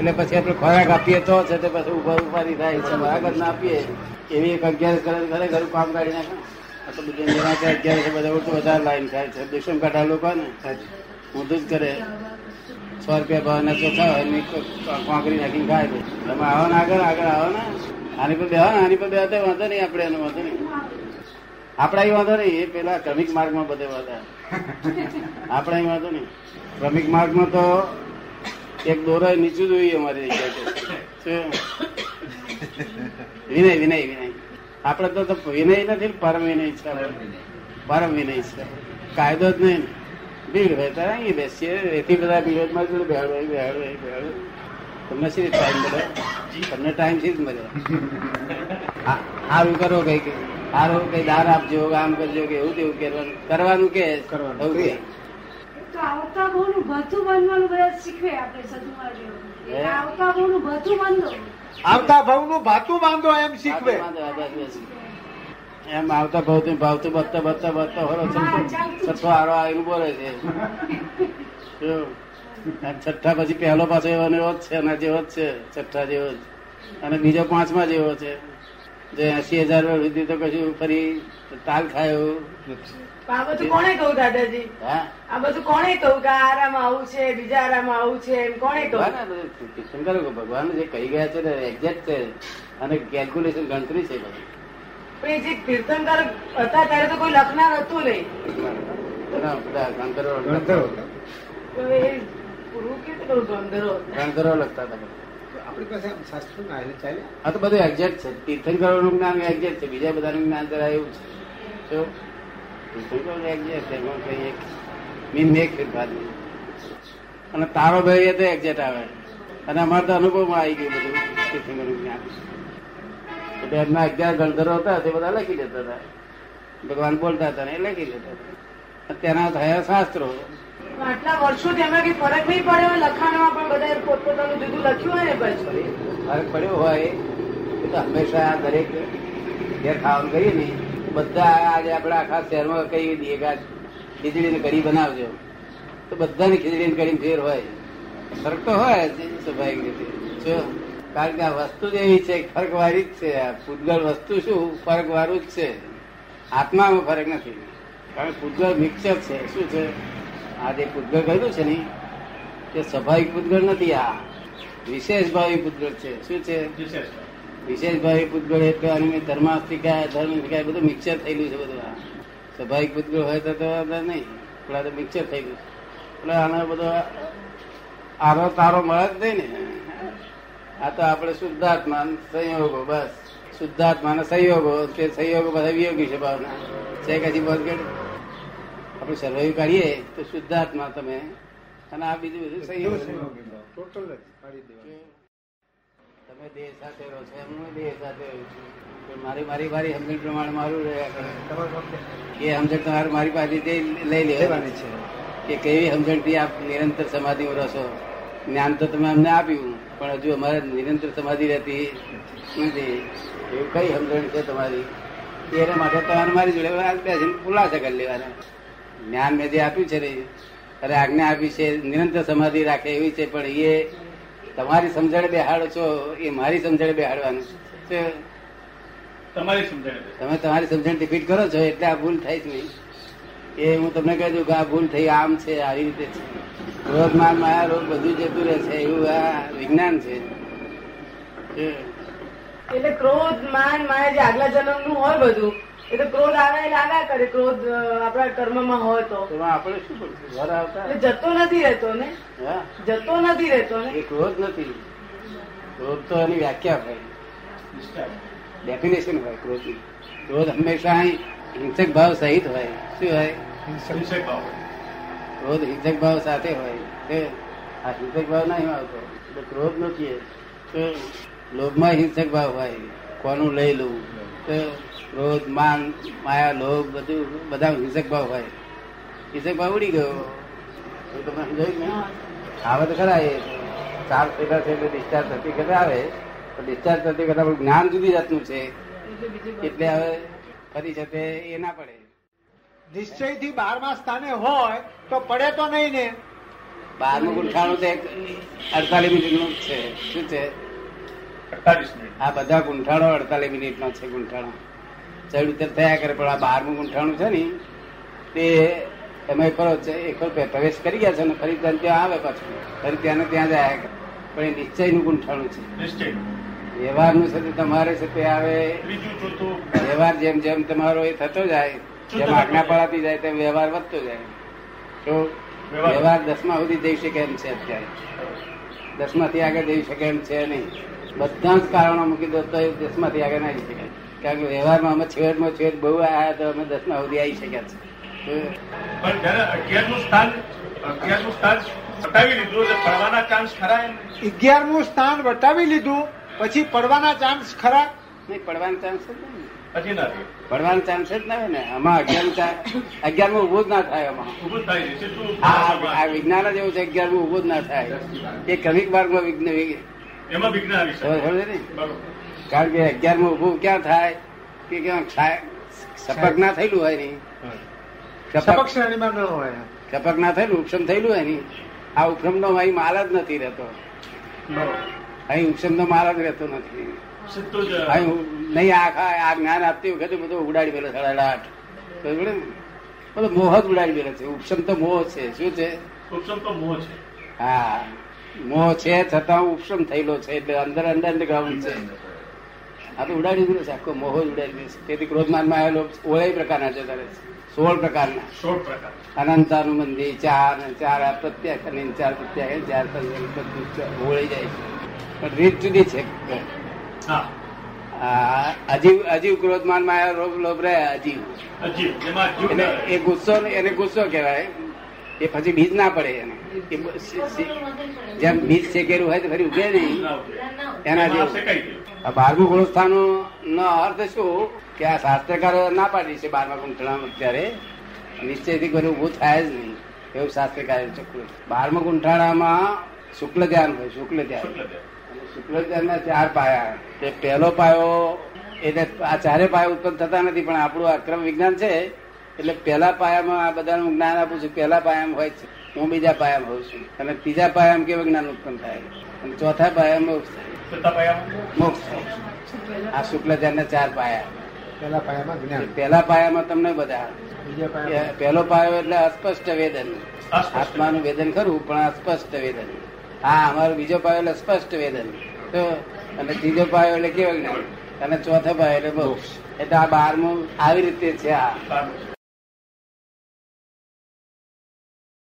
એટલે પછી આપણે ખોરાક આપીએ તો છે તે પછી ઊભા ઉપાડી થાય છે. ખોરાક ના આપીએ, એવી એક અગિયાર કરે ખરેખર કામ કાઢી નાખે. આ તો બધું જેના કે અગિયાર છે, બધા ઉઠું વધારે લાઈન થાય છે. દુષ્મ કાઢા લોકો ને ઊંધું જ કરે. સો રૂપિયા ભાવના ચોખા હોય કોંકરી નાખીને ખાય છે. તમે આવો ને આગળ આગળ આવો ને. આની પર બેહો ને, આની પર બેહો વાંધો નહીં આપણે, એનો વાંધો નહીં. આપણા એ વાંધો નહીં, એ પેલા ક્રમિક માર્ગમાં બધે વાંધા. આપણા વાંધો નહીં. ક્રમિક માર્ગમાં તો એક દોરા નીચું જોઈએ અમારી? વિનય વિનય વિનય. આપડે તો વિનય નથી પરમ વિનય છે પરમ વિનય છે. કાયદો જ નહીં. ભીડ હોય તો અહીં બેસીએ. એથી બધા ભીડમાં જોડે ભેળ હોય ભેળ હોય ભેળ તમને શી ટાઈમ મળે? તમને ટાઈમ શી જ મળે? આ- સારું કરો કઈ સારું કઈ દાર આપજો આમ કરજો કે એવું તેવું કરવાનું. કરવાનું કે? કરવાનું. તો આવતા બહુનું બધું બનવાનું બધા શીખવે આપણે સદુમાં? આવતા બહુનું બધું બાંધો આવતા ભાવનું ભાતું બાંધો એમ શીખવે. એમ આવતા ભાવતું ભાવતું બધતા બધતા બધતા હોરો છઠ્ઠો આરો આવીને બોલે છે. છઠ્ઠા પછી પહેલો પાછો એવો એવો જ છે અને જેવો જ છે છઠ્ઠા જેવો જ. અને બીજો પાંચમા જેવો છે. જે એસી હજાર વર્ષ સુધી તો કશું ફરી તાલ ખાય એવું. આ બધું કોણે કહું દાદાજી? હા? આ બધું કોણે કહું કે આરામ આવું છે બીજા આરામ આવું છે એમ કોણે કહું શંકર ભગવાન જે કહી ગયા છે ને એક્ઝેક્ટ છે. અને કેલ્ક્યુલેશન ગણતરી છે બધી. પણ એ જે કીર્તનકાર હતા ત્યારે તો કોઈ લખનાર હતું નહીં. ગણતરો લખતા હતા. આપણી પાસે શાસ્ત્રો ના હાલે ચાલે? આ તો બધું એક્ઝેક્ટ છે. તીર્થંકરો નું જ્ઞાન એક્ઝેક્ટ છે. બીજા બધાનું જ્ઞાન જરા એવું છે. તીર્થંકરો એક્ઝેક્ટ એમાં કઈ એક મીન એક ફેરફાર અને તારો ભાઈ એ તો એક્ઝેક્ટ આવે. અને અમારે તો અનુભવમાં આવી ગયું બધું તીર્થંકરનું જ્ઞાન એટલે એમના અગિયાર ગણધરો હતા તે બધા લખી દેતા હતા. ભગવાન બોલતા હતા ને એ લખી દેતા હતા. તેના થયા શાસ્ત્રો. આટલા વર્ષોથી એમાં કઈ ફરક નહીં પડ્યો લખાણમાં પણ બધા પોતપોતાનું જુદું લખ્યું હોય ને પછી ફરક પડ્યો હોય એ તો હંમેશા દરેક જે ખાવાનું કરીએ ને. બધા આજે આપણે આખા શહેરમાં કહી દઈએ કે આ કઢી બનાવજો. તો બધાની ખીચડીને કઢી ફેર હોય. ફરક તો હોય સ્વાભાવિક રીતે. જો, કારણ કે આ વસ્તુ જ એવી છે ફરક વાળી જ છે. આ પૂતગળ વસ્તુ શું? ફરક વાળું જ છે. આત્મામાં ફરક નથી. કારણ કે પૂતગળ મિક્સર છે. શું છે? આ જે પૂતગળ કહ્યું છે ને તે સ્વાભાવિક પૂતગળ નથી આ. વિશેષ ભાવી પૂતગળ છે. શું છે? વિશેષ ભાવી પૂતગળ એટલે અનિમિત ધર્માસ્તિકા ધર્મિકા બધું મિક્સર થયેલું છે બધું સ્વાભાવિક પૂતગળ હોય તો નહીં, પણ આ તો મિક્સર થયેલું છે. એટલે આનો બધો આરો તારો મળે જ નહીં ને, આ તો આપણે શુદ્ધાત્મા સંયોગો, બસ. શુદ્ધાત્મા ને સંયોગો, તે સંયોગો બધા વિયોગી છે ભાવના. છે કશી બોધ આપણે સર્વાયુ કાઢીએ તો શુદ્ધાત્મા તમે અને આ બીજું બધું સંયોગ ટોટલ પાડી દેવાનું. તમે દેહ સાથે રહો છો એમ હું દેહ સાથે રહું છું. મારી મારી મારી સમજણ પ્રમાણે મારું રહ્યા કરે. એ સમજણ તમારે મારી પાસેથી લઈ લેવાની છે કે કેવી સમજણથી આપ નિરંતર સમાધિ રહો છો જ્ઞાન તો તમે અમને આપ્યું પણ હજુ અમારે નિરંતર સમાધિ રહેતી નથી. એવું કઈ સમજણ છે તમારી? એના માટે તમારે મારી જોડે બેસીને ખુલાસા કરી લેવાના. જ્ઞાન મેં જે આપ્યું છે ને અરે આજ્ઞા આપી છે નિરંતર સમાધિ રાખે એવી છે પણ એ તમારી સમજણ બેહાડો છો એ મારી સમજણ બેહાડવાનું છે. તમારી સમજણ તમે તમારી સમજણ ડિફીટ કરો છો એટલે આ ભૂલ થાય જ નહીં. એ હું તમને કહી દઉં કે આ ભૂલ થઈ આમ છે આવી રીતે છે. ક્રોધ માન માયા રોગ બધું જતું રહે છે એવું આ વિજ્ઞાન છે. છે. એટલે ક્રોધ માન માયા જે આગલા જન્મનું હોય બધું એ તો ક્રોધ આવે એટલે આવ્યા કરે ક્રોધ આપણા કર્મમાં હોય તો. આપણે શું ઘર આવતા? એટલે જતો નથી રહેતો ને? હા. જતો નથી રહેતો ને? એ ક્રોધ નથી. ક્રોધ તો એની વ્યાખ્યા હોય. ડેફિનેશન હોય ક્રોધની. ક્રોધ હંમેશા હિંસક ભાવ સહિત હોય. શું હોય? હિંસક ભાવ. ક્રોધ હિંસક ભાવ સાથે હોય. આ હિંસક ભાવ નહીં આવતો. એટલે ક્રોધ નથી તો લોભમાં હિંસક ભાવ હોય. કોનું લઈ લઉં? તો ક્રોધ માન માયા લોભ બધું બધા હિંસક ભાવ હોય. હિંસક ભાવ ઉડી ગયો. એ તમે સમજાયું ને આવે તો ખરા એ. ચાર પેલા છે ડિસ્ચાર્જ થતી કરતા આવે. તો ડિસ્ચાર્જ થતી કરતા જ્ઞાન જુદી જાતનું છે. એટલે હવે ફરી છે તે એ ના પડે. નિશ્ચયથી બારમા સ્થાને હોય તો પડે તો નહીં ને? બારમું ગુંઠાણું તો એક અડતાલીસ મિનિટનું છે. શું છે? આ બધા ગુંઠાણો અડતાલીસ મિનિટનો છે ગુંઠાણો. ચડ ઉતર થયા કરે પણ આ બારમું ગુંઠાણું છે ને તે તમે કરો એ પ્રવેશ કરી ગયા છે ને ફરી ત્યાં ત્યાં આવે પાછું. ફરી ત્યાં ને ત્યાં જાય. પણ એ નિશ્ચયનું ગુંઠાણું છે. વ્યવહારનું છે તે તમારે છે તે આવે. વ્યવહાર જેમ જેમ તમારો એ થતો જાય જેમ આજ્ઞા પડાતી જાય તેમ વ્યવહાર વધતો જાય. તો વ્યવહાર. વ્યવહાર દસમા સુધી જઈ શકે એમ છે અત્યારે. દસમાથી આગળ જઈ શકે એમ છે નહીં. બધા જ કારણો મૂકી દો તો એ દસમાંથી આગળ ના જઈ શકાય. કારણ કે વ્યવહારમાં અમે છેવટમાં છેવટ બહુ આવ્યા તો અમે દસમાં સુધી આવી શક્યા છે પણ જયારે અગિયારનું સ્થાન અગિયારનું સ્થાન વટાવી લીધું એટલે પડવાના ચાન્સ ખરા અગિયારમું સ્થાન વટાવી લીધું પછી પડવાના ચાન્સ ખરા? નહીં પડવાનો ચાન્સ જ નહીં. પછી ના પડવાનો ચાન્સ જ ના હોય ને. આમાં અગિયાર અગિયારમાં ઉભું જ ના થાય આમાં. ઊભું થાય છે. શું આ આ વિજ્ઞાન જ એવું છે અગિયારમું ઉભું જ ના થાય. એ ક્રમિક માર્ગમાં વિજ્ઞાન એમાં વિઘ્ન આવી શકે. કારણ કે અગિયારમાં ઉભું ક્યાં થાય કે ક્યાં ખાય- સપક ના થયેલું હોય નહીં. સપક શ્રેણીમાં ન હોય. સપક ના થયેલું ઉપસમ થયેલું હોય નહીં. આ ઉપસમ નો અહીં માલ જ નથી રહેતો. અહીં ઉપસમ નો માલ જ રહેતો નથી. નહીં આખા આ જ્ઞાન આપતી વખતે બધું ઉડાડી પેલો સડાડાટ બધો મોહ જ ઉડાડી પેલો છે. ઉપસમ તો મોહ છે. શું છે? ઉપસમ તો મોહ છે. હા. મોહ છે છતાં ઉપશમ થયેલો છે એટલે અંદર અંદર અંડરગ્રાઉન્ડ છે. આ તો ઉડાડી દીધું છે આખો મોહ જ ઉડાડી દીધો છે. તેથી ક્રોધમાનમાં આવેલો ઓળાઈ પ્રકારના છે તારે સોળ પ્રકારના. સોળ પ્રકાર. અનંતાનું મંદિર ચાર ચાર અને ચાર પ્રત્યેક ચાર પ્રત્યેક ઓળી જાય છે. પણ રીત જુદી છે. અજીવ અજીવ ક્રોધમાનમાં લોભ લોભ રહે અજીવ. એટલે એ ગુસ્સો એને ગુસ્સો કહેવાય. એ પછી બીજ ના પડે એને. જેમ બીજ શેકેલું હોય તો ફરી ઉગે નહીં. એના જેવું. આ બારમું ગુણસ્થાનો નો અર્થ શું? કે આ શાસ્ત્રકારો ના પાડી છે બારમા ગુંઠાણા અત્યારે. નિશ્ચયથી કોઈ ઉભું થાય જ નહીં. એવું શાસ્ત્રકાર ચોખ્ખું બારમા ગુંઠાણામાં શુક્લ ધ્યાન હોય શુક્લ ધ્યાન. શુક્લ ધ્યાનના ચાર પાયા. તે પહેલો પાયો એટલે આ ચારે પાયા ઉત્પન્ન થતા નથી પણ આપણું આ ક્રમ વિજ્ઞાન છે એટલે પહેલા પાયામાં આ બધાનું જ્ઞાન આપું છું. પહેલા પાયામાં હોય છે. હું બીજા પાયામાં હોઉં છું. અને ત્રીજા પાયામાં કેવું જ્ઞાન ઉત્પન્ન થાય? અને ચોથા પાયામાં મોક્ષ થાય. મોક્ષ થાય. આ શુક્લ ધ્યાનના ચાર પાયા. પહેલા પાયામાં જ્ઞાન. પહેલા પાયામાં તમને બધા. બીજા કે પાયામાં પહેલો પાયો એટલે અસ્પષ્ટ વેદન. આત્માનું વેદન ખરું પણ અસ્પષ્ટ વેદન. હા અમારો બીજો પાયો એટલે સ્પષ્ટ વેદન. તો અને ત્રીજો પાયો એટલે કેવો જ્ઞાન? અને ચોથો પાયો એટલે મોક્ષ. એટલે આ બારમું આવી રીતે છે આ.